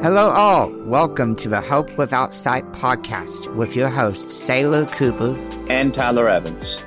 Hello, all. Welcome to the Hope Without Sight podcast with your hosts, Sailor Cooper and Tyler Evans.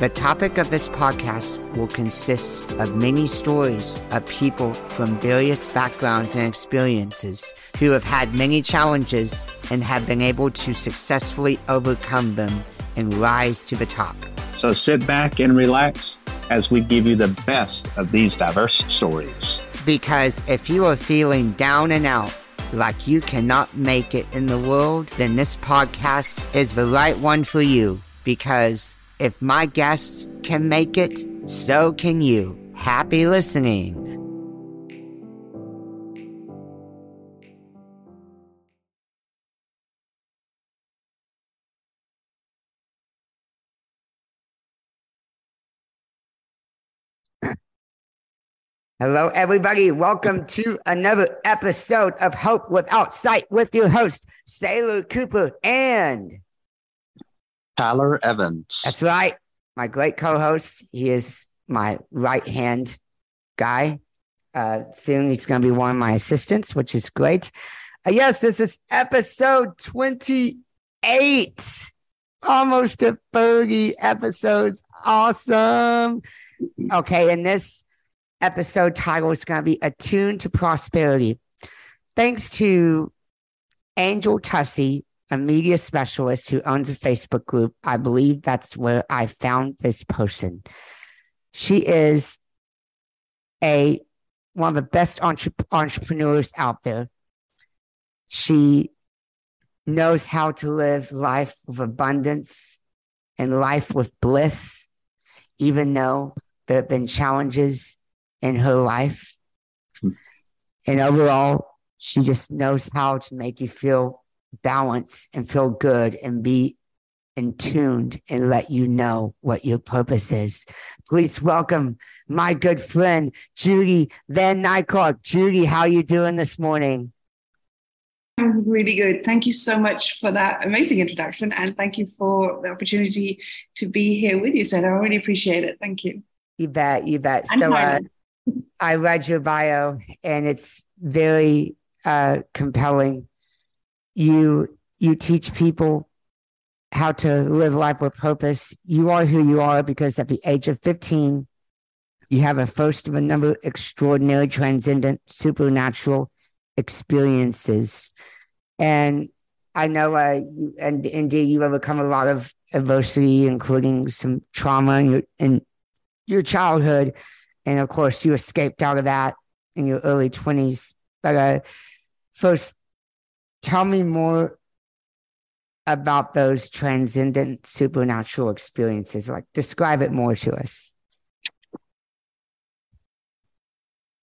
The topic of this podcast will consist of many stories of people from various backgrounds and experiences who have had many challenges and have been able to successfully overcome them and rise to the top. So sit back and relax as we give you the best of these diverse stories. Because if you are feeling down and out, like you cannot make it in the world, then this podcast is the right one for you. Because if my guests can make it, so can you. Happy listening. Hello, everybody. Welcome to another episode of Hope Without Sight with your host, Sailor Cooper and Tyler Evans. That's right. My great co host. He is my right hand guy. Uh, soon he's going to be one of my assistants, which is great. Uh, yes, this is episode 28. Almost to 30 episodes. Awesome. Okay, and this episode title is going to be Attuned to Prosperity. Thanks to Angel Tussey, a media specialist who owns a Facebook group. I believe that's where I found this person. She is a one of the best entre- entrepreneurs out there. She knows how to live life with abundance and life with bliss, even though there have been challenges in her life. Hmm. And overall, she just knows how to make you feel balanced and feel good and be in tuned and let you know what your purpose is. Please welcome my good friend Judy Van Niekerk. Judy, how are you doing this morning? I'm really good. Thank you so much for that amazing introduction, and thank you for the opportunity to be here with you, Sarah. I really appreciate it. Thank you. You bet. You bet. And so, uh, I read your bio and it's very uh, compelling. You you teach people how to live life with purpose. You are who you are because at the age of 15, you have a first of a number of extraordinary, transcendent, supernatural experiences. And I know, uh, you, and indeed, you've overcome a lot of adversity, including some trauma in your, in your childhood and of course, you escaped out of that in your early 20s. But uh, first, tell me more about those transcendent supernatural experiences. Like, describe it more to us.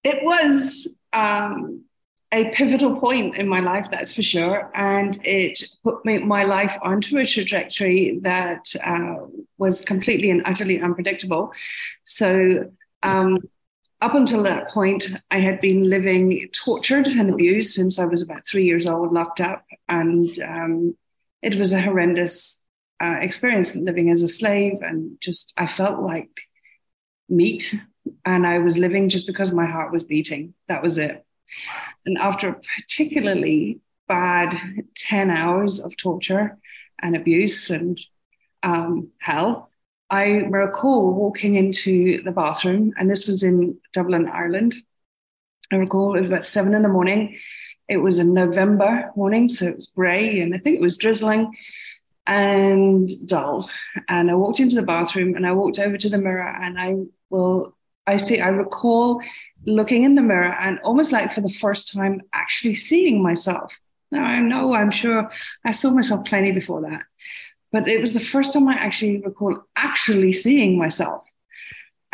It was um, a pivotal point in my life, that's for sure. And it put me, my life onto a trajectory that uh, was completely and utterly unpredictable. So, um, up until that point, I had been living tortured and abused since I was about three years old, locked up. And um, it was a horrendous uh, experience living as a slave. And just, I felt like meat. And I was living just because my heart was beating. That was it. And after a particularly bad 10 hours of torture and abuse and um, hell, I recall walking into the bathroom, and this was in Dublin, Ireland. I recall it was about seven in the morning. It was a November morning, so it was grey, and I think it was drizzling and dull. And I walked into the bathroom and I walked over to the mirror, and I will, I see, I recall looking in the mirror and almost like for the first time actually seeing myself. Now I know, I'm sure I saw myself plenty before that, but it was the first time I actually recall actually seeing myself.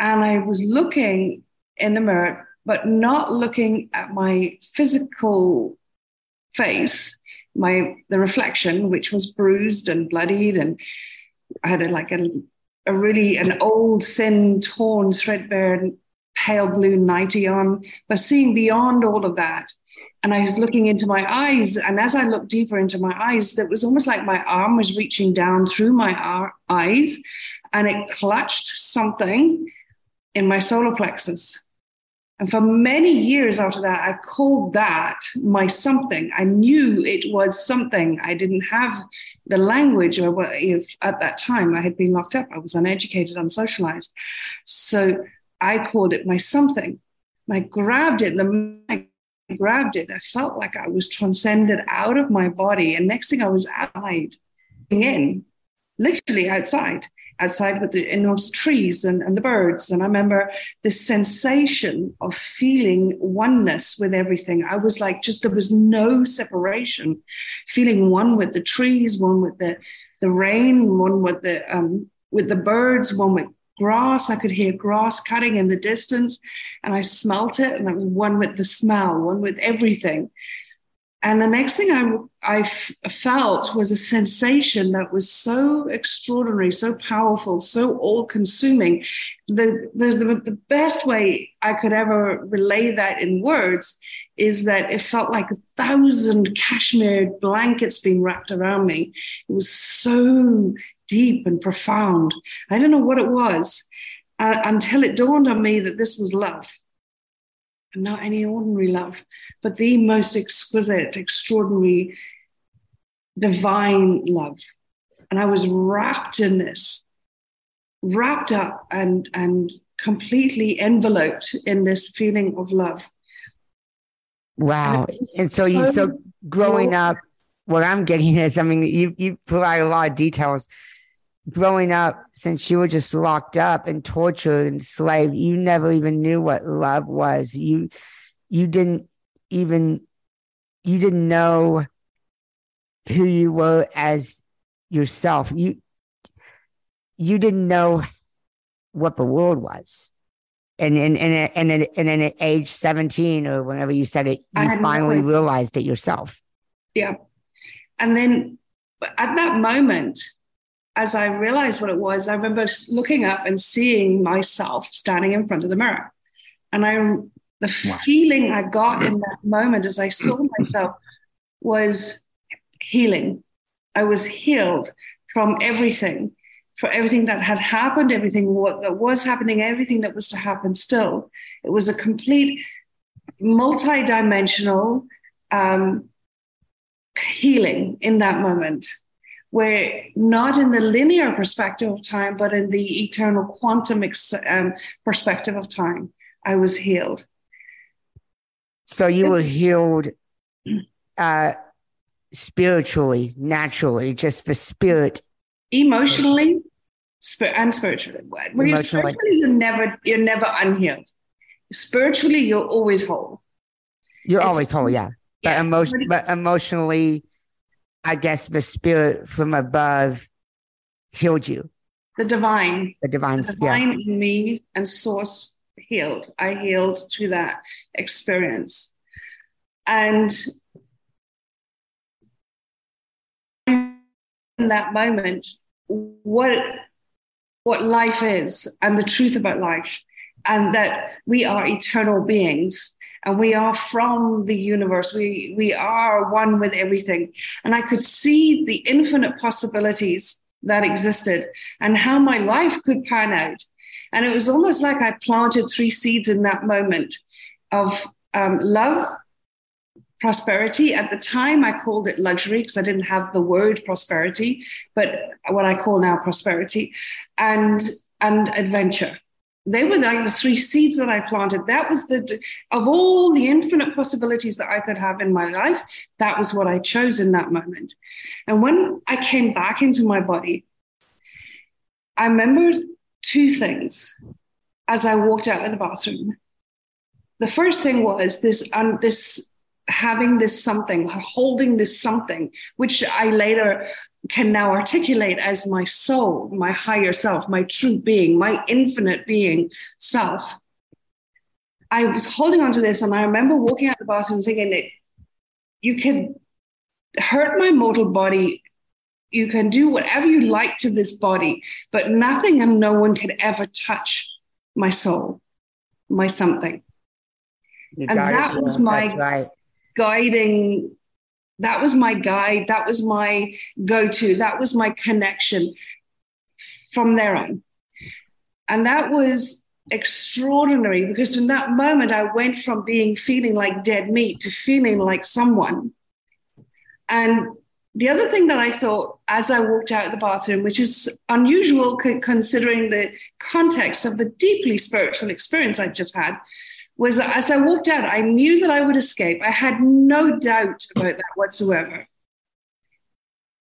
And I was looking in the mirror, but not looking at my physical face, my the reflection, which was bruised and bloodied, and I had a, like a, a really an old, thin, torn, threadbare, pale blue nightie on, but seeing beyond all of that and I was looking into my eyes. And as I looked deeper into my eyes, it was almost like my arm was reaching down through my eyes and it clutched something in my solar plexus. And for many years after that, I called that my something. I knew it was something. I didn't have the language, or if at that time I had been locked up, I was uneducated, unsocialized. So I called it my something. I grabbed it. and The grabbed it, I felt like I was transcended out of my body. And next thing I was outside, in, literally outside outside with the enormous trees and, and the birds. And I remember this sensation of feeling oneness with everything. I was like, just there was no separation, feeling one with the trees, one with the, the rain, one with the um, with the birds, one with grass. I could hear grass cutting in the distance, and I smelt it, and I was one with the smell, one with everything. And the next thing I, I felt was a sensation that was so extraordinary, so powerful, so all consuming. The, the, the, the, best way I could ever relay that in words is that it felt like a thousand cashmere blankets being wrapped around me. It was so deep and profound. I don't know what it was uh, until it dawned on me that this was love And not any ordinary love, but the most exquisite, extraordinary, divine love. And I was wrapped in this, wrapped up and, and completely enveloped in this feeling of love. Wow. And, and so, so you, so growing up, what I'm getting is, I mean, you, you provide a lot of details growing up, since you were just locked up and tortured and enslaved, you never even knew what love was. You you didn't even you didn't know who you were as yourself. You you didn't know what the world was. And and and and, and, and then at age 17 or whenever you said it, you finally no realized it yourself. Yeah. And then at that moment, as I realized what it was, I remember looking up and seeing myself standing in front of the mirror. And I, the wow. feeling I got in that moment as I saw myself was healing. I was healed from everything, for everything that had happened, everything what, that was happening, everything that was to happen still. It was a complete multi-dimensional um, healing in that moment where not in the linear perspective of time, but in the eternal quantum ex- um, perspective of time, I was healed. So you were healed uh, spiritually, naturally, just for spirit, emotionally, spirit, and spiritually. When you're spiritually, you're never you're never unhealed. Spiritually, you're always whole. You're it's, always whole, yeah. But yeah. emotion, but emotionally, I guess the spirit from above healed you. The divine. The divine. The divine yeah. in me and source healed. I healed through that experience. And in that moment, what what life is and the truth about life, and that we are eternal beings and we are from the universe. We, we are one with everything. And I could see the infinite possibilities that existed and how my life could pan out. And it was almost like I planted three seeds in that moment of um, love, prosperity. At the time, I called it luxury because I didn't have the word prosperity, but what I call now prosperity, and and adventure they were like the three seeds that I planted. That was the, of all the infinite possibilities that I could have in my life, that was what I chose in that moment. And when I came back into my body, I remembered two things as I walked out of the bathroom. The first thing was this, um, this having this something, holding this something, which I later can now articulate as my soul, my higher self, my true being, my infinite being self. I was holding on to this, and I remember walking out the bathroom thinking that you can hurt my mortal body. You can do whatever you like to this body, but nothing and no one could ever touch my soul, my something. You and that was my right. guiding that was my guide. That was my go to. That was my connection from there on. And that was extraordinary because in that moment I went from being feeling like dead meat to feeling like someone. And the other thing that I thought as I walked out of the bathroom, which is unusual considering the context of the deeply spiritual experience I just had, was that as I walked out, I knew that I would escape. I had no doubt about that whatsoever.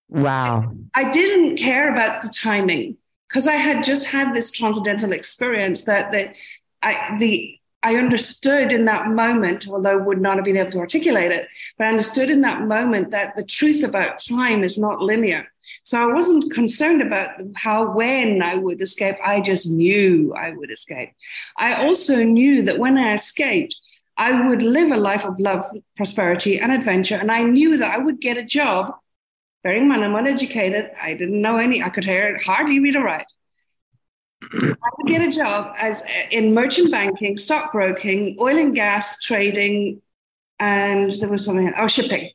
Wow. I didn't care about the timing because I had just had this transcendental experience that the I the I understood in that moment, although would not have been able to articulate it, but I understood in that moment that the truth about time is not linear. So I wasn't concerned about how, when I would escape. I just knew I would escape. I also knew that when I escaped, I would live a life of love, prosperity, and adventure. And I knew that I would get a job. Bearing in mind, I'm uneducated. I didn't know any, I could hardly read or write. I would get a job as in merchant banking, stockbroking, oil and gas trading, and there was something oh shipping.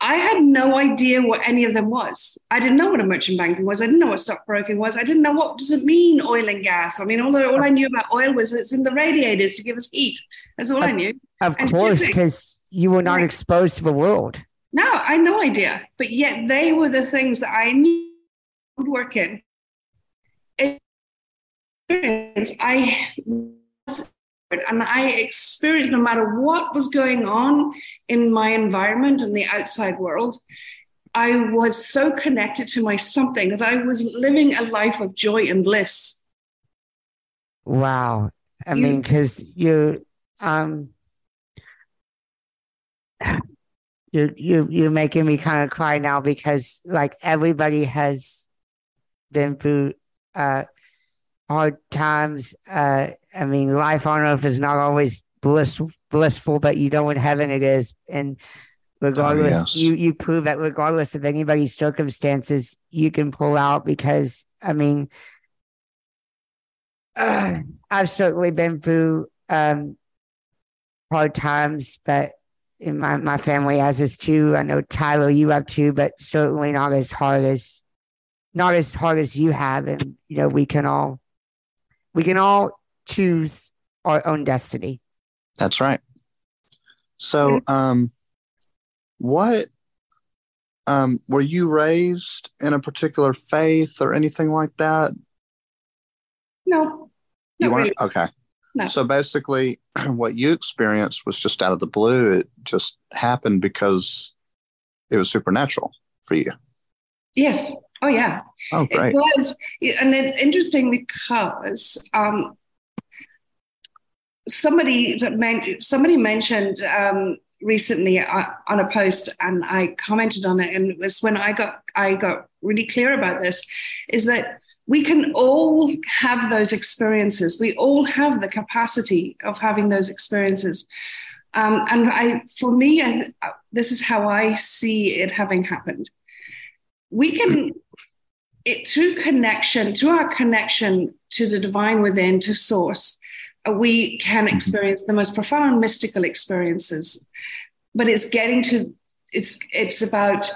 I had no idea what any of them was. I didn't know what a merchant banking was. I didn't know what stockbroking was. I didn't know what does it mean oil and gas. I mean, all, all I knew about oil was it's in the radiators to give us heat. That's all of, I knew. Of and course, because you were not exposed to the world. No, I had no idea. But yet they were the things that I knew would work in. Experience, I and I experienced no matter what was going on in my environment and the outside world, I was so connected to my something that I was living a life of joy and bliss. Wow. I you, mean, because you um you you you're making me kind of cry now because like everybody has been through uh hard times. Uh, I mean, life on earth is not always bliss, blissful, but you know in heaven it is. And regardless, oh, yes. you you prove that regardless of anybody's circumstances, you can pull out because I mean, uh, I've certainly been through um, hard times, but in my, my family has this too. I know Tyler, you have too, but certainly not as hard as not as hard as you have. And you know, we can all we can all choose our own destiny. That's right. So, um, what um, were you raised in a particular faith or anything like that? No. You weren't? Really. Okay. No. So basically, what you experienced was just out of the blue. It just happened because it was supernatural for you. Yes. Oh yeah. Oh great. It was, and it's interesting because um, somebody somebody mentioned um, recently uh, on a post, and I commented on it, and it was when I got I got really clear about this, is that we can all have those experiences. We all have the capacity of having those experiences. Um, and I, for me, I, this is how I see it having happened we can it through connection through our connection to the divine within to source we can mm-hmm. experience the most profound mystical experiences but it's getting to it's it's about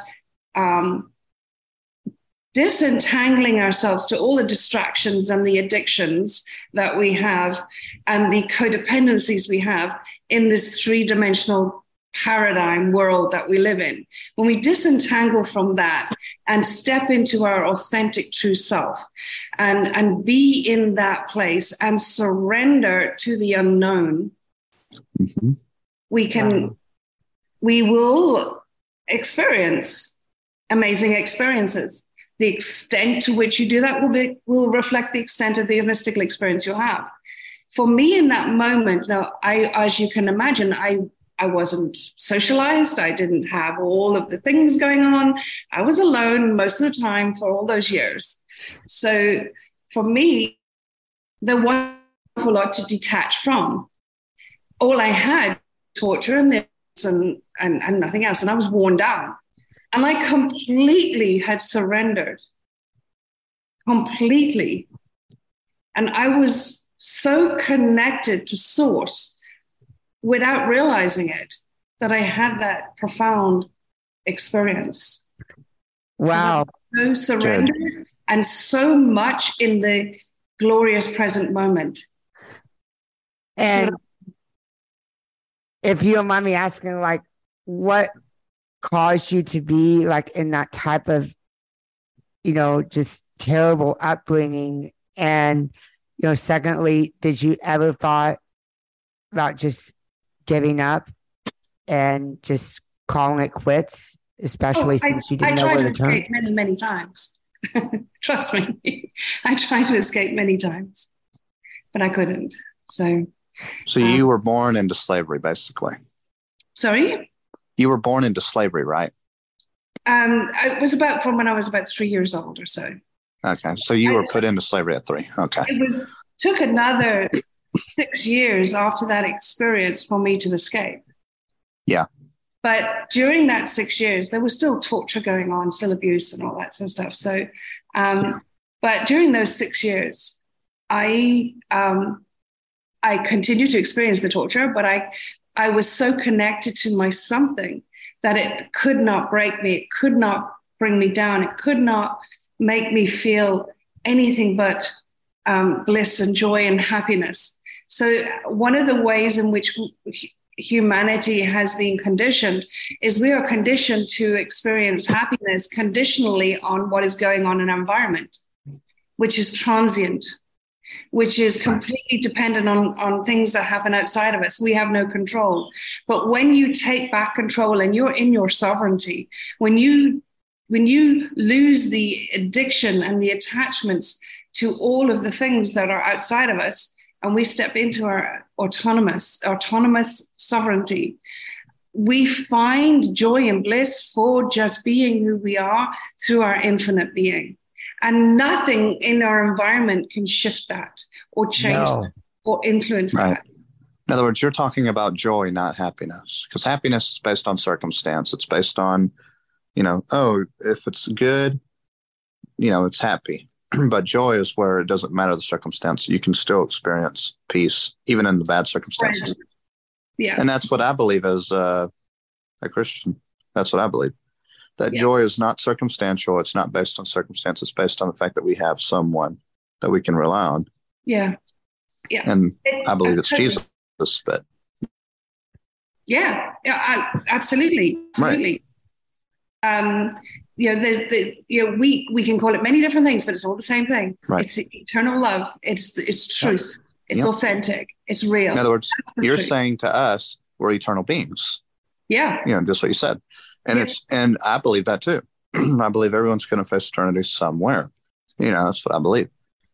um, disentangling ourselves to all the distractions and the addictions that we have and the codependencies we have in this three-dimensional paradigm world that we live in. When we disentangle from that and step into our authentic true self and, and be in that place and surrender to the unknown, mm-hmm. we can, wow. we will experience amazing experiences. The extent to which you do that will be will reflect the extent of the mystical experience you'll have. For me, in that moment, now I, as you can imagine, I I wasn't socialized. I didn't have all of the things going on. I was alone most of the time for all those years. So for me, there was a lot to detach from. All I had torture and and, and, and nothing else. And I was worn down. And I completely had surrendered. Completely. And I was so connected to source without realizing it that I had that profound experience. Wow. So surrendered Good. and so much in the glorious present moment. And if you don't mind me asking, like, what caused you to be like in that type of, you know, just terrible upbringing? And, you know, secondly, did you ever thought about just giving up and just calling it quits, especially Oh, since I, you didn't I know tried where to to turn? escape many, many times. Trust me, I tried to escape many times, but I couldn't. So, So you were born into slavery, basically. sorry. You were born into slavery, right? Um, it was about from when I was about three years old or so. Okay. So you were put into slavery at three. Okay. It was took another six years after that experience for me to escape. Yeah. But during that six years, there was still torture going on, still abuse and all that sort of stuff. So, um, but during those six years, I um, I continued to experience the torture, but I I was so connected to my something that it could not break me. It could not bring me down. It could not make me feel anything but um, bliss and joy and happiness. So, one of the ways in which humanity has been conditioned is we are conditioned to experience happiness conditionally on what is going on in our environment, which is transient, which is completely dependent on, on things that happen outside of us. We have no control. But when you take back control and you're in your sovereignty, when you when you lose the addiction and the attachments to all of the things that are outside of us and we step into our autonomous autonomous sovereignty we find joy and bliss for just being who we are through our infinite being and nothing in our environment can shift that or change No. that or influence Right. that In other words, you're talking about joy, not happiness, because happiness is based on circumstance. It's based on, you know, oh, if it's good, you know, it's happy. but joy is where it doesn't matter the circumstance. You can still experience peace, even in the bad circumstances. yeah And that's what I believe as uh, a Christian. That's what I believe. That Yeah. joy is not circumstantial. It's not based on circumstance. It's based on the fact that we have someone that we can rely on. yeah Yeah. And I believe it's. Jesus. But Yeah, yeah, I, absolutely, absolutely. Um, you know, there's the you know we we can call it many different things, but it's all the same thing. Right. It's eternal love. It's it's truth. It's Yeah. authentic. It's real. in other words, you're truth. saying to us, we're eternal beings. yeah, You know, just what you said. And Yeah. it's and I believe that too. I believe everyone's going to face eternity somewhere. You know, that's what I believe.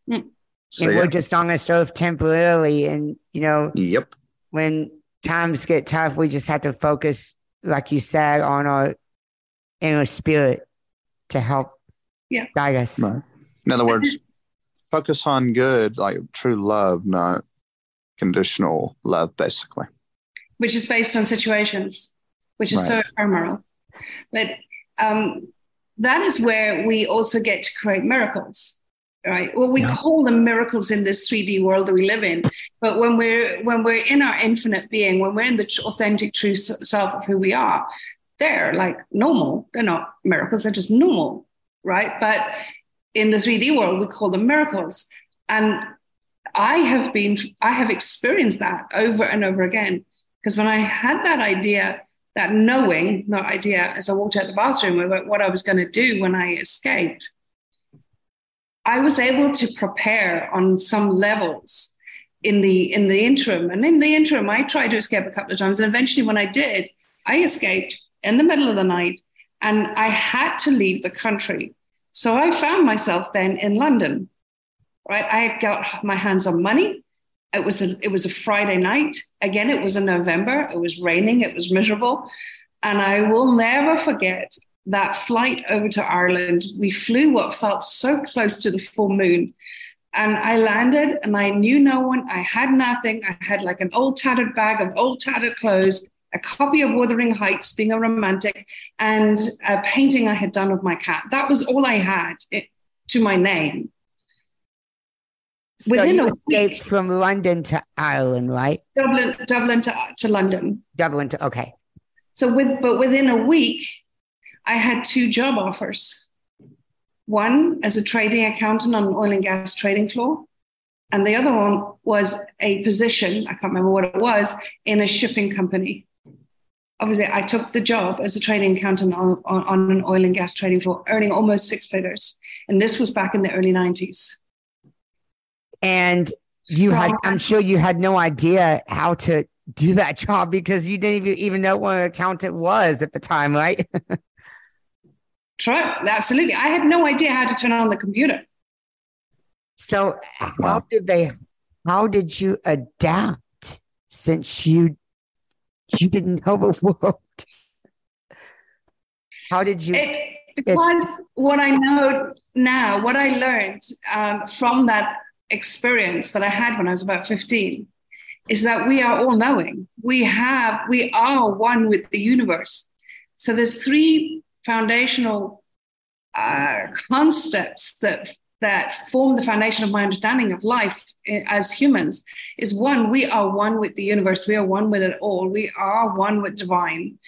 Mm. So and yeah. we're just on this earth temporarily. And, you know, Yep. when times get tough, we just have to focus, like you said, on our inner spirit to help Yeah. guide us. Right. In other words, focus on good, like true love, not conditional love, basically. which is based on situations, which is so Right. ephemeral. But um, that is where we also get to create miracles, right? Well, we Yeah. call them miracles in this 3D world that we live in. But when we're when we're in our infinite being, when we're in the authentic true self of who we are, they're like normal. They're not miracles. They're just normal, right? But in the 3D world, we call them miracles. And I have been, I have experienced that over and over again. Because when I had that idea, that knowing, not idea, as I walked out the bathroom about what I was going to do when I escaped, I was able to prepare on some levels in the in the interim. And in the interim, I tried to escape a couple of times. And eventually, when I did, I escaped in the middle of the night and I had to leave the country. So I found myself then in London. Right. I had got my hands on money. It was a it was a Friday night. Again, it was in November. It was raining. It was miserable. And I will never forget that flight over to Ireland. We flew what felt so close to the full moon. And I landed and I knew no one. I had nothing. I had like an old tattered bag of old tattered clothes, a copy of Wuthering Heights, being a romantic, and a painting I had done of my cat. That was all I had it, to my name. So Within you a escaped week. from London to Ireland, right? Dublin, Dublin to, to London. Dublin to, okay. So with but within a week, I had two job offers. One as a trading accountant on an oil and gas trading floor, And the other one was a position, I can't remember what it was, in a shipping company. Obviously, I took the job as a trading accountant on, on, on an oil and gas trading floor, earning almost six figures. And this was back in the early 90s. And you had, I'm sure you had no idea how to do that job because you didn't even, even know what an accountant was at the time, right? True, absolutely. I had no idea how to turn on the computer. So how did they how did you adapt since you you didn't know the world? How did you it, because what I know now, what I learned um, from that experience that I had when I was about 15 is that we are all knowing. We have, we are one with the universe. So there's three foundational uh, concepts that that form the foundation of my understanding of life as humans is one we are one with the universe. We are one with it all. We are one with divine.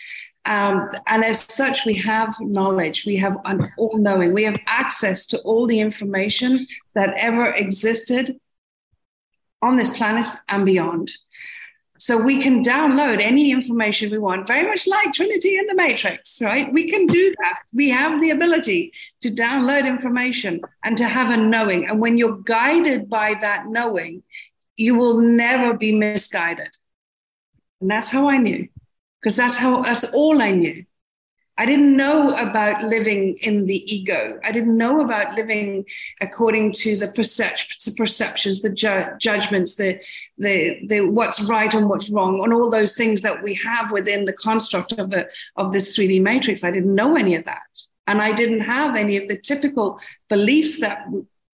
Um, and as such we have knowledge. We have an all knowing we have access to all the information that ever existed on this planet and beyond so we can download any information we want, very much like Trinity in the Matrix, right? We can do that. We have the ability to download information and to have a knowing. And when you're guided by that knowing, you will never be misguided. And that's how I knew, because that's how that's all I knew. I didn't know about living in the ego. I didn't know about living according to the perceptions, the ju- judgments, the, the, the what's right and what's wrong, and all those things that we have within the construct of, a, of this 3D matrix. I didn't know any of that. And I didn't have any of the typical beliefs that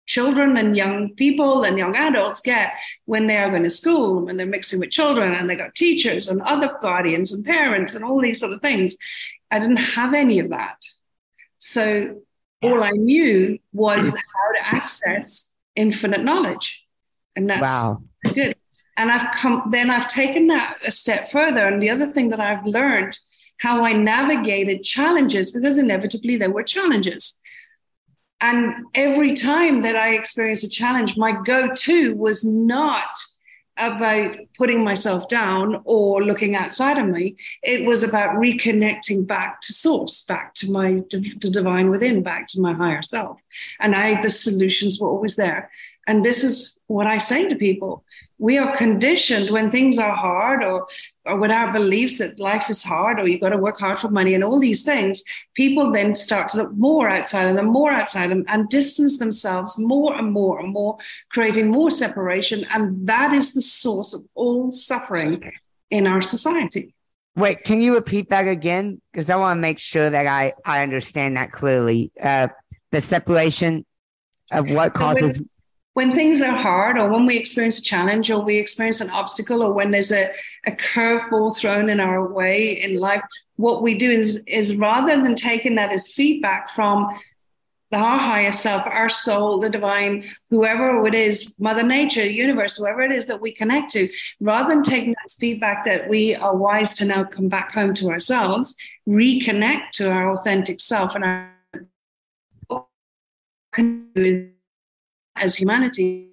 children and young people and young adults get when they are going to school, when they're mixing with children and they got teachers and other guardians and parents and all these sort of things. I didn't have any of that. So all I knew was how to access infinite knowledge. And that's wow. I did. And I've come then I've taken that a step further. And the other thing that I've learned how I navigated challenges because inevitably there were challenges. And every time that I experienced a challenge, my go-to was not about putting myself down or looking outside of me. It was about reconnecting back to source, back to my the divine within, back to my higher self. And I, the solutions were always there. And this is what I say to people. We are conditioned when things are hard or, or with our beliefs that life is hard or you've got to work hard for money and all these things, people then start to look more outside and them, more outside them, and distance themselves more and more and more, creating more separation. And that is the source of all suffering in our society. Wait, can you repeat that again? Because I want to make sure that I, I understand that clearly. Uh, the separation of what causes when things are hard or when we experience a challenge or we experience an obstacle or when there's a, a curveball thrown in our way in life, what we do is, is rather than taking that as feedback from our higher self, our soul, the divine, whoever it is, Mother Nature, universe, whoever it is that we connect to, rather than taking that feedback that we are wise to now come back home to ourselves, reconnect to our authentic self and our as humanity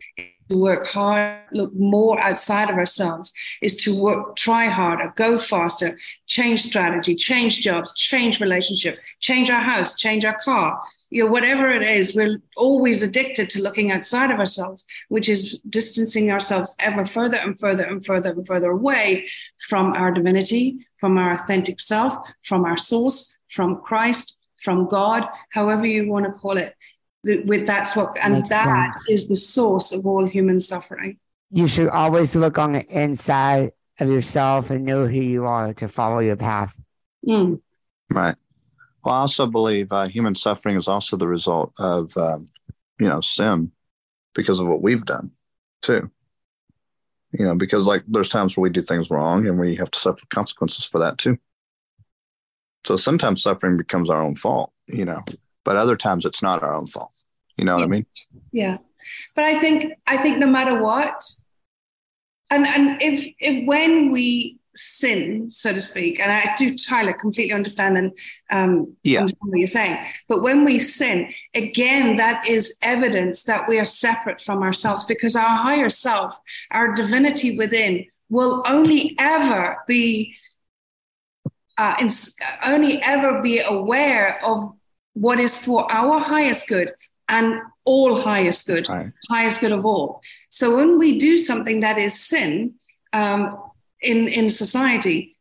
to work hard, look more outside of ourselves, is to work, try harder, go faster, change strategy, change jobs, change relationship, change our house, change our car. You know, whatever it is, we're always addicted to looking outside of ourselves, which is distancing ourselves ever further and further and further and further away from our divinity, from our authentic self, from our source, from Christ, from God, however you want to call it with that's what and Makes that sense. is the source of all human suffering. You should always look on the inside of yourself and know who you are to follow your path. Mm. right. Well i also believe uh, human suffering is also the result of um, you know sin because of what we've done too. You know because like there's times where we do things wrong and we have to suffer consequences for that too. So sometimes suffering becomes our own fault you know but other times it's not our own fault. You know yeah. what I mean? Yeah. But I think I think no matter what, and and if if when we sin, so to speak, and I do, Tyler, completely understand and um, Yeah. understand what you're saying. But when we sin, again, that is evidence that we are separate from ourselves because our higher self, our divinity within, will only ever be uh, ins- only ever be aware of what is for our highest good and all highest good Right. highest good of all. So when we do something that is sin um, in in society,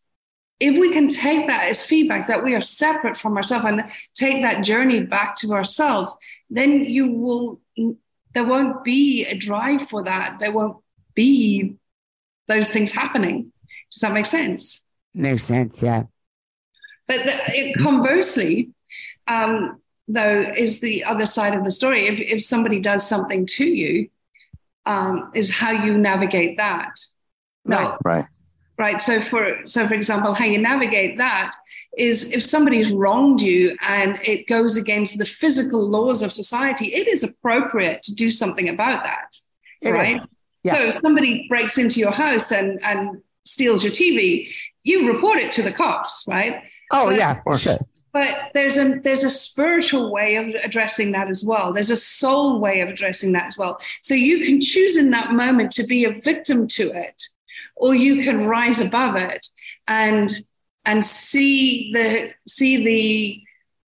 if we can take that as feedback that we are separate from ourselves and take that journey back to ourselves, then you will there won't be a drive for that. There won't be those things happening. Does that make sense? Makes sense. Yeah. But the, it, conversely, um, though, is the other side of the story. If, if somebody does something to you, um, is how you navigate that. No, Right. right. So for so for example, how you navigate that is if somebody's wronged you and it goes against the physical laws of society, it is appropriate to do something about that. It right. Yeah. So if somebody breaks into your house and and steals your TV, you report it to the cops, right? Oh, But- yeah. For sure. But there's a there's a spiritual way of addressing that as well. There's a soul way of addressing that as well. So you can choose in that moment to be a victim to it or you can rise above it and and see the see the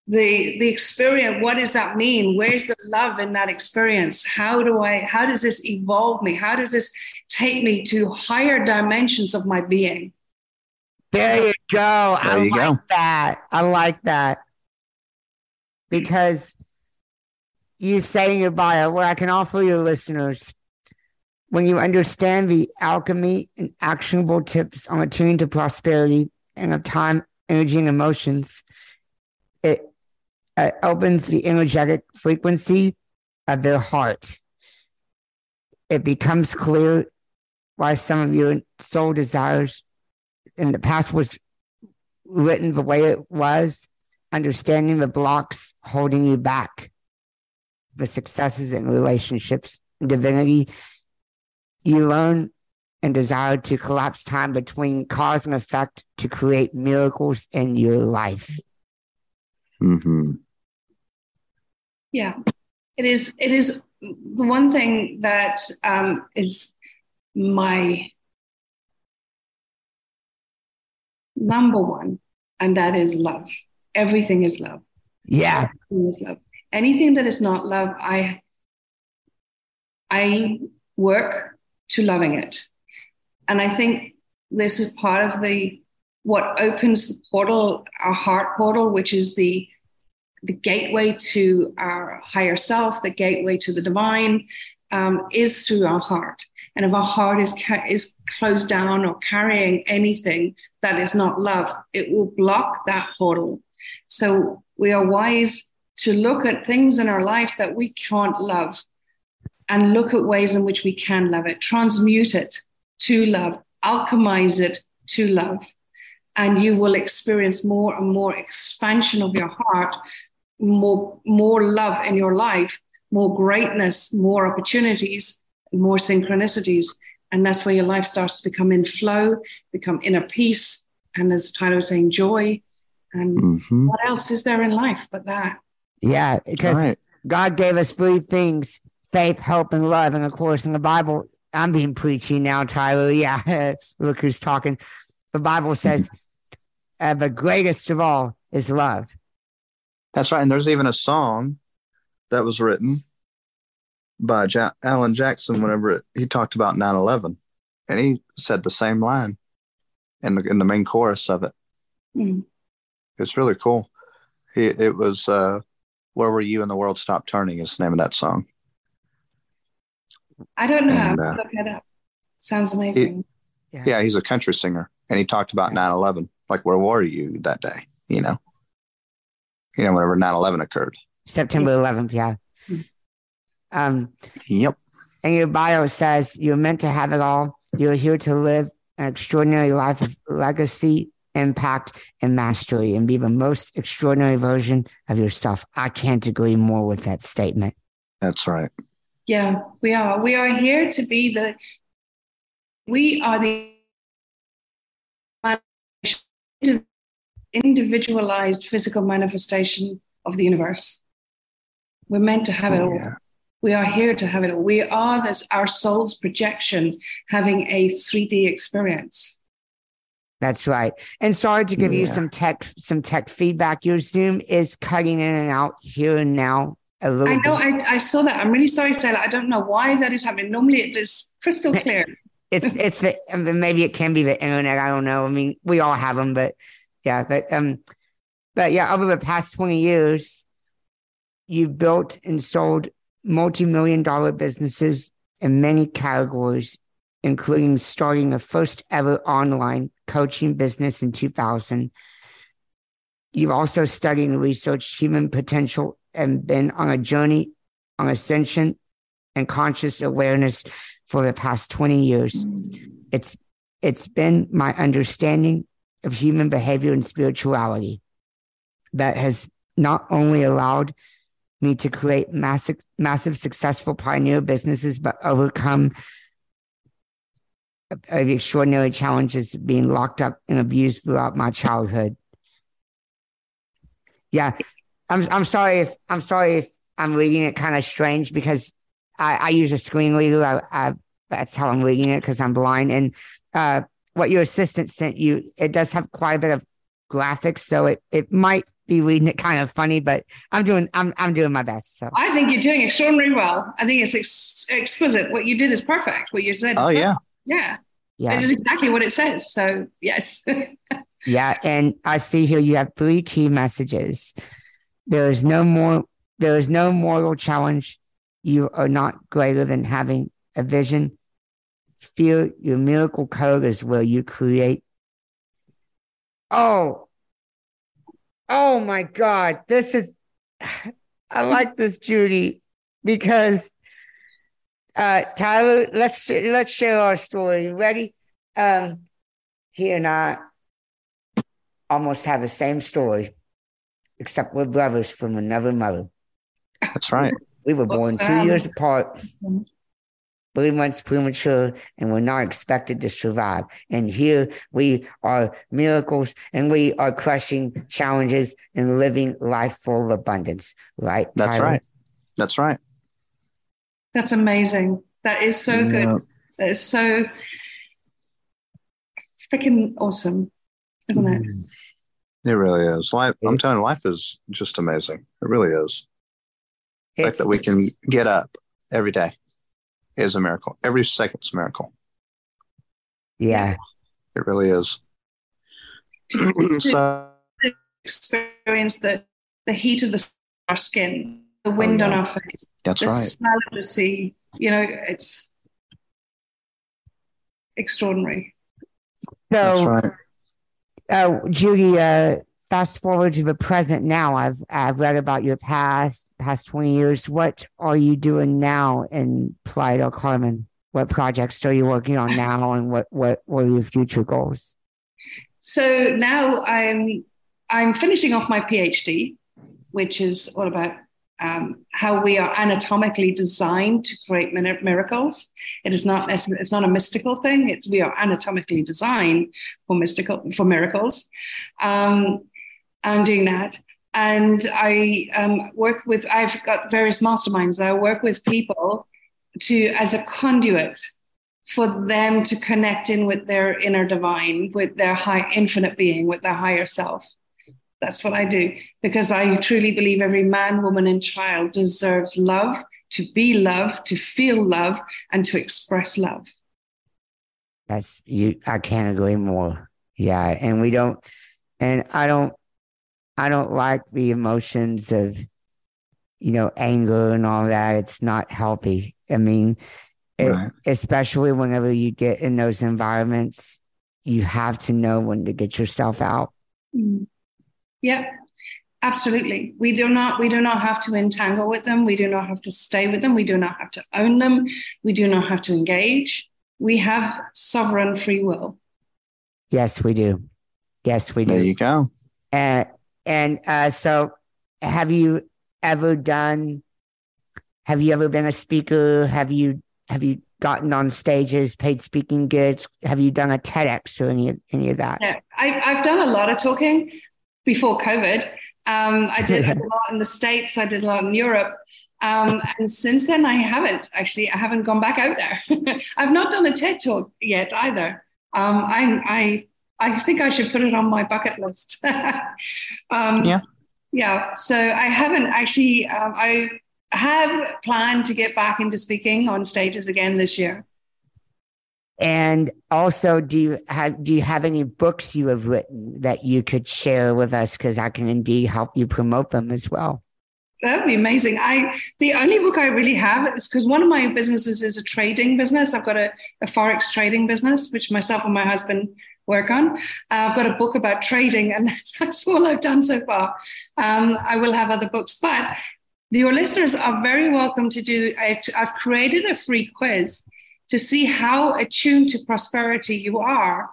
the the experience what does that mean? Where's the love in that experience? How do i how does this evolve me? How does this take me to higher dimensions of my being There you go. I you like go. that. I like that. Because you say in your bio, what I can offer your listeners, when you understand the alchemy and actionable tips on attuning to prosperity and of time, energy, and emotions, it uh, opens the energetic frequency of their heart. It becomes clear why some of your soul desires in the past was written the way it was, understanding the blocks holding you back, the successes in relationships, divinity. You learn and desire to collapse time between cause and effect to create miracles in your life. hmm Yeah, it is. It is the one thing that um, is my number one, and that is love. Everything is love. Yeah. Everything is love. Anything that is not love, I I work to loving it, and I think this is part of the what opens the portal, our heart portal, which is the the gateway to our higher self, the gateway to the divine, um, is through our heart. And if our heart is ca- is closed down or carrying anything that is not love, it will block that portal. So we are wise to look at things in our life that we can't love, and look at ways in which we can love it, transmute it to love, alchemize it to love. And you will experience more and more expansion of your heart more more love in your life more greatness more opportunities more synchronicities and that's where your life starts to become in flow become inner peace and as tyler was saying joy and hmm what else is there in life but that Yeah. Because right. God gave us three things faith, hope, and love. And of course, in the Bible, I'm being preachy now, Tyler. Yeah. Look who's talking. The Bible says uh, the greatest of all is love. That's right. And there's even a song that was written by ja- Alan Jackson whenever it, he talked about 9 11. And he said the same line in the, in the main chorus of it. Mm. It's really cool. He, it was uh, Where Were You and the World Stopped Turning is the name of that song. i don't know And, I'll uh, look it up sounds amazing Yeah, he's a country singer. And he talked about 9 11. Like, where were you that day? You know? You know, whenever 9 11 occurred. September 11th. Yeah. Um, Yep. and your bio says you're meant to have it all. You're here to live an extraordinary life of legacy, impact, and mastery, and be the most extraordinary version of yourself. I can't agree more with that statement. That's right. yeah we are we are here to be the we are the individualized physical manifestation of the universe. We're meant to have it all. Yeah. We are here to have it all. We are this our soul's projection having a 3D experience. That's right. And sorry to give yeah. you some tech some tech feedback. Your Zoom is cutting in and out here and now a little. I know. I, I saw that. I'm really sorry, Stella. I don't know why that is happening. Normally it is crystal clear. it's it's the maybe it can be the internet. I don't know. I mean, we all have them, but yeah, but um, but yeah, over the past twenty years, you've built and sold multi-million dollar businesses in many categories, including starting the first ever online coaching business in 2000. You've also studied and researched human potential and been on a journey on ascension and conscious awareness for the past 20 years. It's it's been my understanding of human behavior and spirituality that has not only allowed me to create massive, massive successful pioneer businesses, but overcome the extraordinary challenges being locked up and abused throughout my childhood. Yeah, I'm. I'm sorry if I'm sorry if I'm reading it kind of strange because I, I use a screen reader. I, I, that's how I'm reading it because I'm blind. And uh, what your assistant sent you, it does have quite a bit of graphics, so it it might be reading it kind of funny, but I'm doing I'm I'm doing my best. So I think you're doing extraordinarily well. I think it's ex- exquisite. What you did is perfect. What you said. oh perfect. yeah. Yeah. Yeah. It is exactly what it says. So yes. yeah, and I see here you have three key messages. There is no more. There is no mortal challenge. You are not greater than having a vision. Feel your miracle code is where you create. Oh, Oh my God. This is, I like this, Judy, because uh, Tyler, let's let's share our story. Ready? Um, he and I almost have the same story, except we're brothers from another mother. That's right. We were born two years apart three months premature and we're not expected to survive. And here we are miracles and we are crushing challenges and living life full of abundance, right? That's Tyler? right. That's right. That's amazing. That is so yeah. good. That is so freaking awesome, isn't it? Mm. It really is. Life, I'm telling you, life is just amazing. It really is. The fact that we can get up every day is a miracle. Every second's a miracle. Yeah. It really is. so experience the the heat of the our skin, the wind oh, yeah. on our face, That's the right. smell of the sea. You know, it's extraordinary. So, That's right. Uh, Judy, uh, fast forward to the present now. I've I've read about your past past twenty years. What are you doing now in Playa del Carmen? What projects are you working on now, and what what what are your future goals? So now I'm I'm finishing off my PhD, which is all about um, how we are anatomically designed to create miracles. It is not it's not a mystical thing. It's we are anatomically designed for mystical for miracles. Um, I'm doing that. And I um, work with, I've got various masterminds I work with people to, as a conduit for them to connect in with their inner divine, with their high infinite being, with their higher self. That's what I do because I truly believe every man, woman, and child deserves love, to be loved, to feel love, and to express love. That's you. I can't agree more. Yeah. And we don't, and I don't I don't like the emotions of, you know, anger and all that. It's not healthy. I mean, it, right. especially whenever you get in those environments, you have to know when to get yourself out. Mm. Yeah, absolutely. We do not we do not have to entangle with them. We do not have to stay with them. We do not have to own them. We do not have to engage. We have sovereign free will. Yes, we do. Yes, we do. There you go. And and uh, so, have you ever done? Have you ever been a speaker? Have you have you gotten on stages, paid speaking gigs? Have you done a TEDx or any any of that? Yeah, I, I've done a lot of talking before COVID. Um, I did a lot in the States. I did a lot in Europe. Um, and since then, I haven't actually. I haven't gone back out there. I've not done a TED talk yet either. Um, I, I, I think I should put it on my bucket list. um, Yeah. Yeah. So I haven't actually. Um, I have planned to get back into speaking on stages again this year. And also, do you have do you have any books you have written that you could share with us? Because I can indeed help you promote them as well. That would be amazing. I the only book I really have is because one of my businesses is a trading business. I've got a, a forex trading business, which myself and my husband work on. Uh, I've got a book about trading, and that's all I've done so far. Um, I will have other books, but your listeners are very welcome to do. i I've created a free quiz to see how attuned to prosperity you are,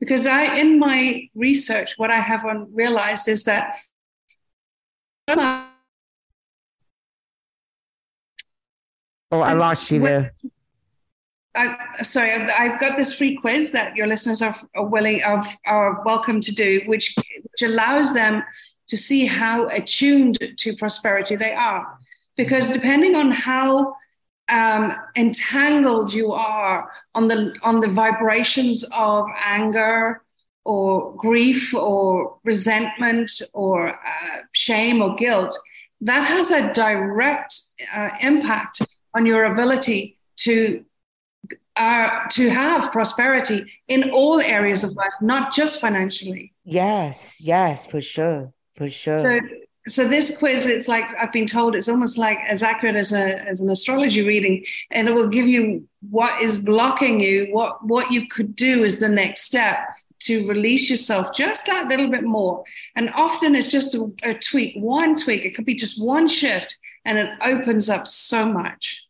because I, in my research, what I have on, realized is that. Oh, I lost you there. I, sorry, I've, I've got this free quiz that your listeners are, are willing are, are welcome to do, which which allows them to see how attuned to prosperity they are. Because depending on how um, entangled you are on the on the vibrations of anger or grief or resentment or uh, shame or guilt, that has a direct uh, impact on your ability to uh, to have prosperity in all areas of life, not just financially. Yes, yes, for sure, for sure. So, so this quiz, it's like I've been told, it's almost like as accurate as a as an astrology reading, and it will give you what is blocking you, what what you could do is the next step to release yourself just that little bit more. And often it's just a, a tweak, one tweak. It could be just one shift, and it opens up so much.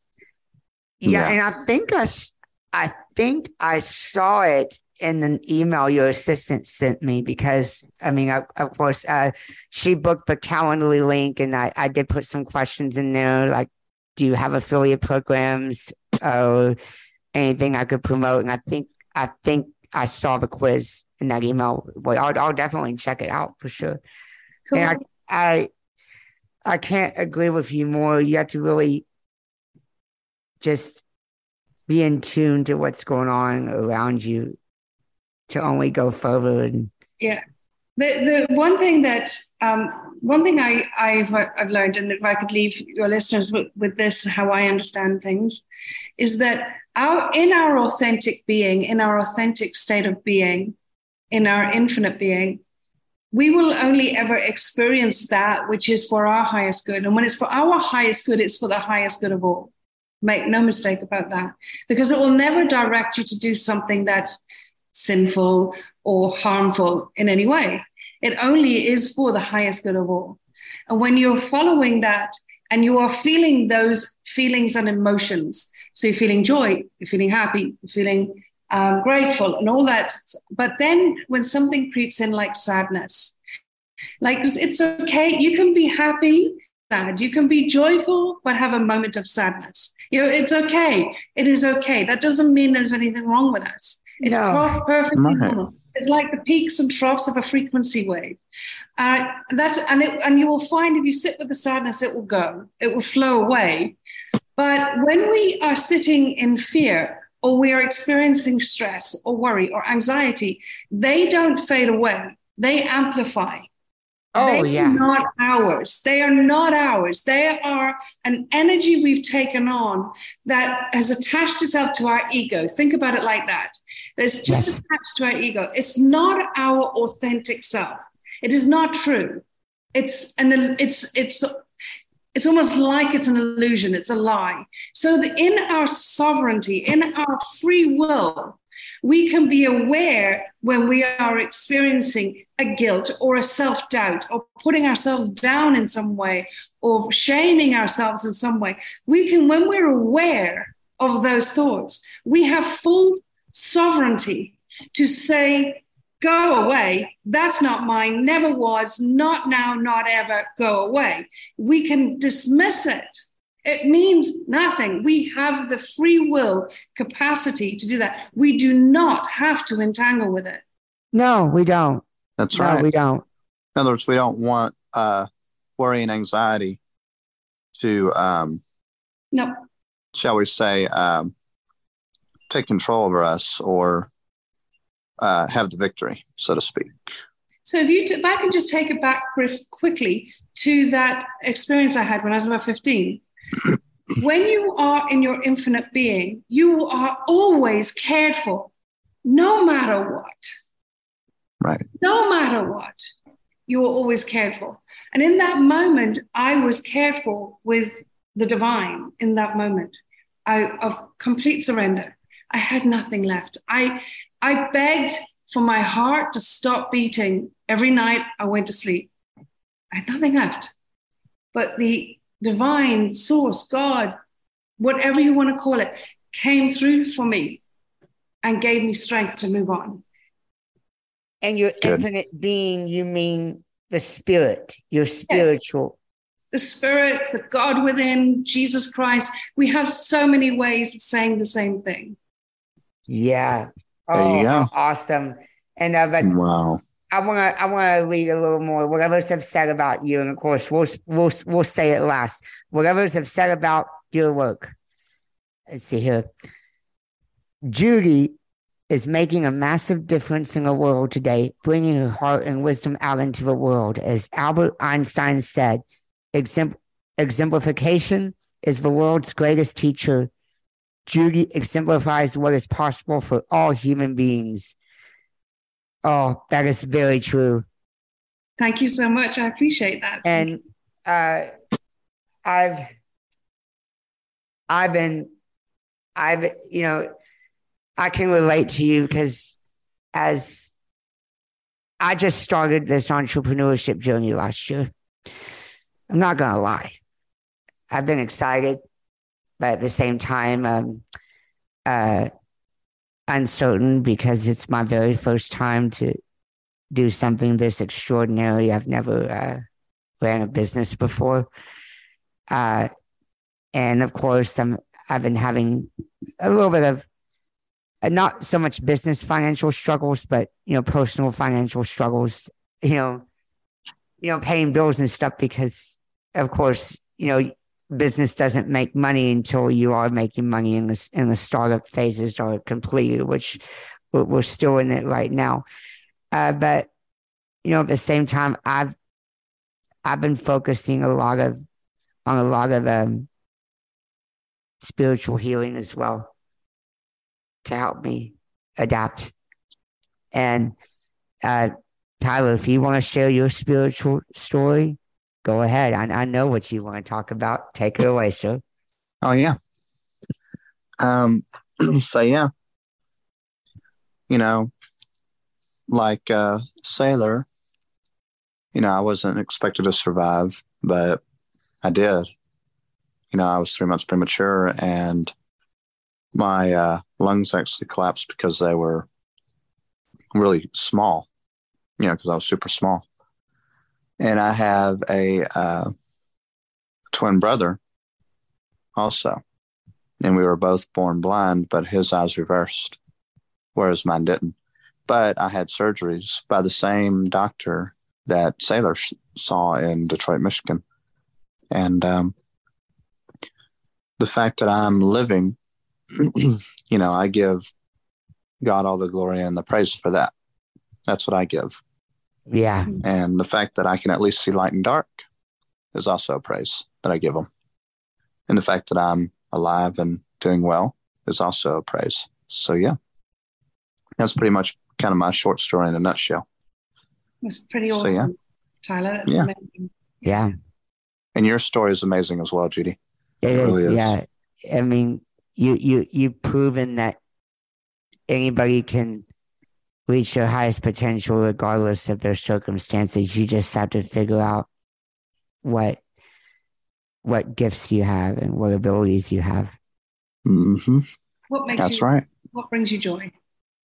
Yeah, and I think I, s- I think I saw it in an email your assistant sent me because I mean, of, of course, uh, she booked the Calendly link, and I, I did put some questions in there like, do you have affiliate programs or anything I could promote? And I think I think I saw the quiz in that email. Well, I'll, I'll definitely check it out for sure. Cool. And I, I I can't agree with you more. You have to really just be in tune to what's going on around you to only go forward. Yeah. The the one thing that um, one thing I I've I've learned, and if I could leave your listeners with, with this, how I understand things, is that our in our authentic being, in our authentic state of being, in our infinite being, we will only ever experience that which is for our highest good. And when it's for our highest good, it's for the highest good of all. Make no mistake about that, because it will never direct you to do something that's sinful or harmful in any way. It only is for the highest good of all. And when you're following that and you are feeling those feelings and emotions, so you're feeling joy, you're feeling happy, you're feeling um, grateful, and all that. But then when something creeps in like sadness, like it's- it's okay, you can be happy, sad, you can be joyful, but have a moment of sadness. You know, it's okay. It is okay. That doesn't mean there's anything wrong with us. It's No. pro- perfectly Right. normal. It's like the peaks and troughs of a frequency wave. Uh, that's and it, and you will find if you sit with the sadness, it will go. It will flow away. But when we are sitting in fear or we are experiencing stress or worry or anxiety, they don't fade away. They amplify. Oh they yeah, are not ours. They are not ours. They are an energy we've taken on that has attached itself to our ego. Think about it like that. It's just Yes. attached to our ego. It's not our authentic self. It is not true. It's an it's it's it's almost like it's an illusion. It's a lie. So that in our sovereignty, in our free will, we can be aware when we are experiencing a guilt or a self doubt or putting ourselves down in some way or shaming ourselves in some way. We can, when we're aware of those thoughts, we have full sovereignty to say, Go away. That's not mine. Never was. Not now. Not ever. Go away. We can dismiss it It means nothing. We have the free will capacity to do that. We do not have to entangle with it. No, we don't. That's no, right. we don't. In other words, we don't want uh, worry and anxiety to, um, No, shall we say, um, take control over us or uh, have the victory, so to speak. So if you, t- if I can just take it back brief, quickly to that experience I had when I was about 15. When you are in your infinite being, you are always cared for, no matter what. Right. No matter what, you are always cared for. And in that moment, I was cared for with the divine in that moment I, of complete surrender. I had nothing left. I, I begged for my heart to stop beating every night I went to sleep. I had nothing left. But the divine source, God, whatever you want to call it, came through for me and gave me strength to move on. And your Good. infinite being, you mean the spirit, your spiritual. The spirit, the God within, Jesus Christ. We have so many ways of saying the same thing. Yeah. There you Oh, go. awesome. And uh, but Wow. I want to I want to read a little more. Whatever's have said about you, and of course we'll we'll we'll say it last. Whatever's have said about your work. Let's see here. Judy is making a massive difference in the world today, bringing her heart and wisdom out into the world. As Albert Einstein said, "Exempl- exemplification is the world's greatest teacher. Judy exemplifies what is possible for all human beings. Oh, that is very true. Thank you so much. I appreciate that. And uh, I've, I've been, I've, you know, I can relate to you because as I just started this entrepreneurship journey last year, I'm not gonna lie, I've been excited, but at the same time, um, uh, uncertain because it's my very first time to do something this extraordinary. I've never uh, ran a business before, uh, and of course, I'm I've been having a little bit of uh, not so much business financial struggles, but you know, personal financial struggles. You know, you know, paying bills and stuff because, of course, you know, business doesn't make money until you are making money in the in the startup phases are completed, which we're, we're still in it right now. Uh, but you know, at the same time, I've I've been focusing a lot of on a lot of um, spiritual healing as well to help me adapt. And uh, Tyler, if you want to share your spiritual story, go ahead. I, I know what you want to talk about. Take it away, sir. Oh yeah. Um so yeah. You know, like uh Sailor, you know, I wasn't expected to survive, but I did. You know, I was three months premature and my uh lungs actually collapsed because they were really small. You know, because I was super small. And I have a uh twin brother also. And we were both born blind, but his eyes reversed, whereas mine didn't. But I had surgeries by the same doctor that Sailor saw in Detroit, Michigan. And um, the fact that I'm living, you know, I give God all the glory and the praise for that. That's what I give. Yeah. And the fact that I can at least see light and dark is also a praise that I give him. And the fact that I'm alive and doing well is also a praise. So, yeah, that's pretty much kind of my short story in a nutshell. It's pretty So, awesome, yeah. Tyler. That's Yeah. amazing. Yeah. And your story is amazing as well, Judy. It It is, really is. yeah. I mean, you you you've proven that anybody can reach their highest potential regardless of their circumstances. You just have to figure out what what gifts you have and what abilities you have. hmm What makes That's you? right. What brings you joy?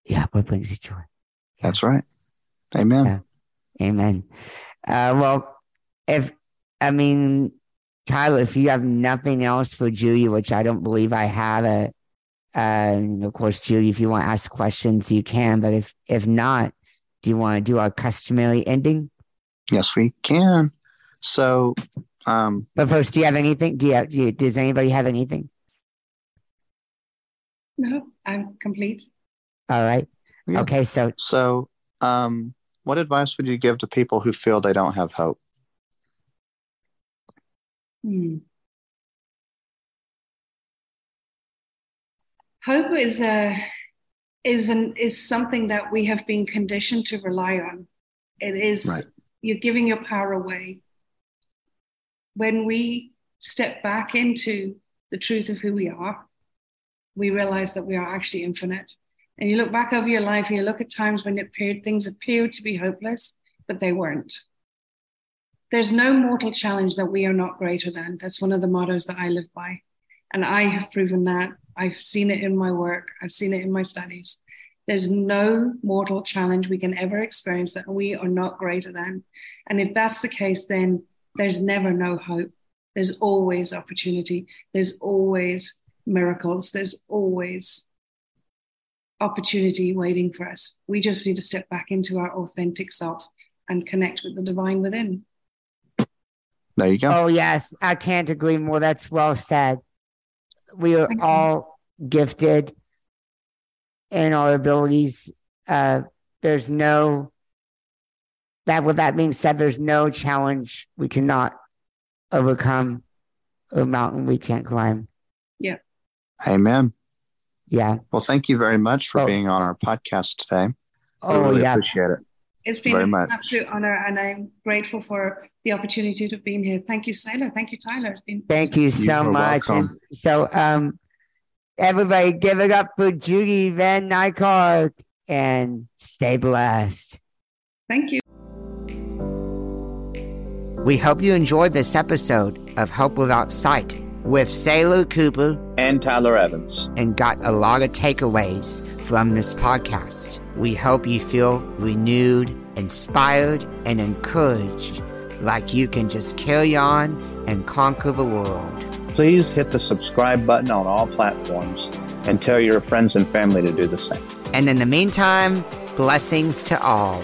Yeah, what brings you joy? That's right. Amen. Yeah. Amen. Uh, well, if I mean, Tyler, if you have nothing else for Julie, which I don't believe I have, a, uh, of course, Julie, if you want to ask questions, you can. But if if not, do you want to do our customary ending? Yes, we can. So, um, but first, do you have anything? Do you, have, do you does anybody have anything? No, I'm complete. All right. Yeah. Okay. So, so, um, what advice would you give to people who feel they don't have hope? Hmm. Hope is a is an is something that we have been conditioned to rely on. It is right. you're giving your power away. When we step back into the truth of who we are, we realize that we are actually infinite. And you look back over your life and you look at times when it appeared things appeared to be hopeless, but they weren't. There's no mortal challenge that we are not greater than. That's one of the mottos that I live by. And I have proven that. I've seen it in my work, I've seen it in my studies. There's no mortal challenge we can ever experience that we are not greater than. And if that's the case, then there's never no hope. There's always opportunity. There's always miracles. There's always opportunity waiting for us. We just need to step back into our authentic self and connect with the divine within. There you go. Oh, yes. I can't agree more. That's well said. We are all gifted in our abilities. Uh, there's no, that with that being said, there's no challenge we cannot overcome or mountain we can't climb. Yeah. Amen. Yeah. Well, thank you very much for oh. being on our podcast today. Oh, I really yeah. appreciate it. It's been Very an much. absolute honor, and I'm grateful for the opportunity to be here. Thank you, Sailor. Thank you, Tyler. Thank you so much. so, um, everybody, give it up for Judy Van Niekerk and stay blessed. Thank you. We hope you enjoyed this episode of Hope Without Sight with Sailor Cooper and Tyler Evans and got a lot of takeaways from this podcast. We hope you feel renewed, inspired, and encouraged like you can just carry on and conquer the world. Please hit the subscribe button on all platforms and tell your friends and family to do the same. And in the meantime, blessings to all.